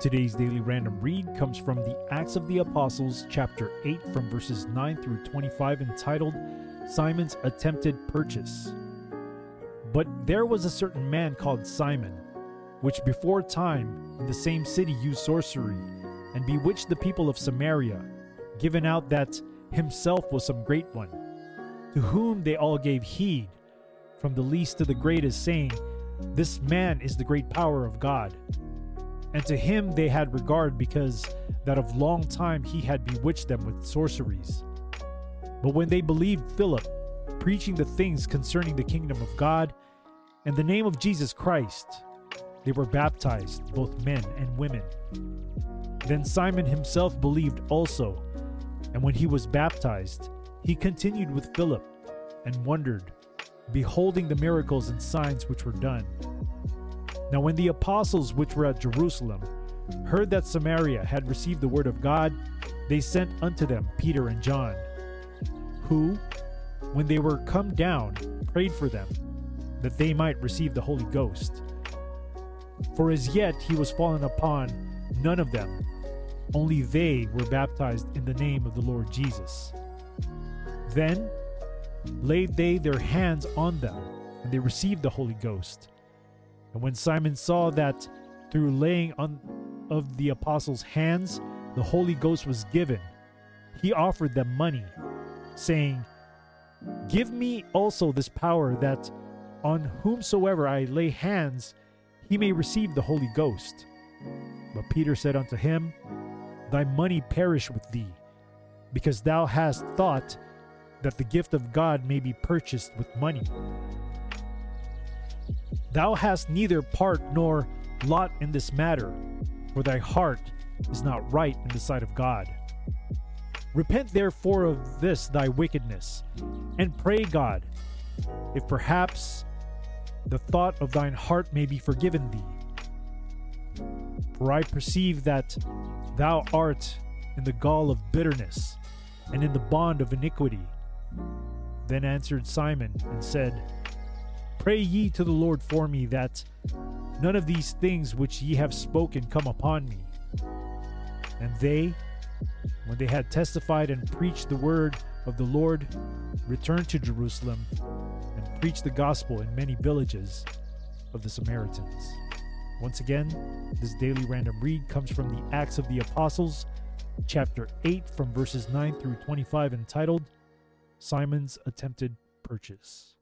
Today's daily random read comes from the Acts of the Apostles, chapter 8, from verses 9 through 25, entitled Simon's Attempted Purchase. But there was a certain man called Simon, which before time in the same city used sorcery, and bewitched the people of Samaria, giving out that himself was some great one, to whom they all gave heed, from the least to the greatest, saying, This man is the great power of God. And to him they had regard because that of long time he had bewitched them with sorceries. But when they believed Philip, preaching the things concerning the kingdom of God and the name of Jesus Christ, they were baptized, both men and women. Then Simon himself believed also, and when he was baptized, he continued with Philip and wondered, beholding the miracles and signs which were done. Now, when the apostles which were at Jerusalem heard that Samaria had received the word of God, they sent unto them Peter and John, who, when they were come down, prayed for them, that they might receive the Holy Ghost. For as yet he was fallen upon none of them, only they were baptized in the name of the Lord Jesus. Then laid they their hands on them, and they received the Holy Ghost. And when Simon saw that through laying on of the apostles' hands the Holy Ghost was given, he offered them money, saying, Give me also this power that on whomsoever I lay hands, he may receive the Holy Ghost. But Peter said unto him, Thy money perish with thee, because thou hast thought that the gift of God may be purchased with money. Thou hast neither part nor lot in this matter, for thy heart is not right in the sight of God. Repent therefore of this thy wickedness, and pray God, if perhaps the thought of thine heart may be forgiven thee. For I perceive that thou art in the gall of bitterness, and in the bond of iniquity. Then answered Simon and said, Pray ye to the Lord for me, that none of these things which ye have spoken come upon me. And they, when they had testified and preached the word of the Lord, returned to Jerusalem and preached the gospel in many villages of the Samaritans. Once again, this daily random read comes from the Acts of the Apostles, chapter 8, from verses 9 through 25, entitled Simon's Attempted Purchase.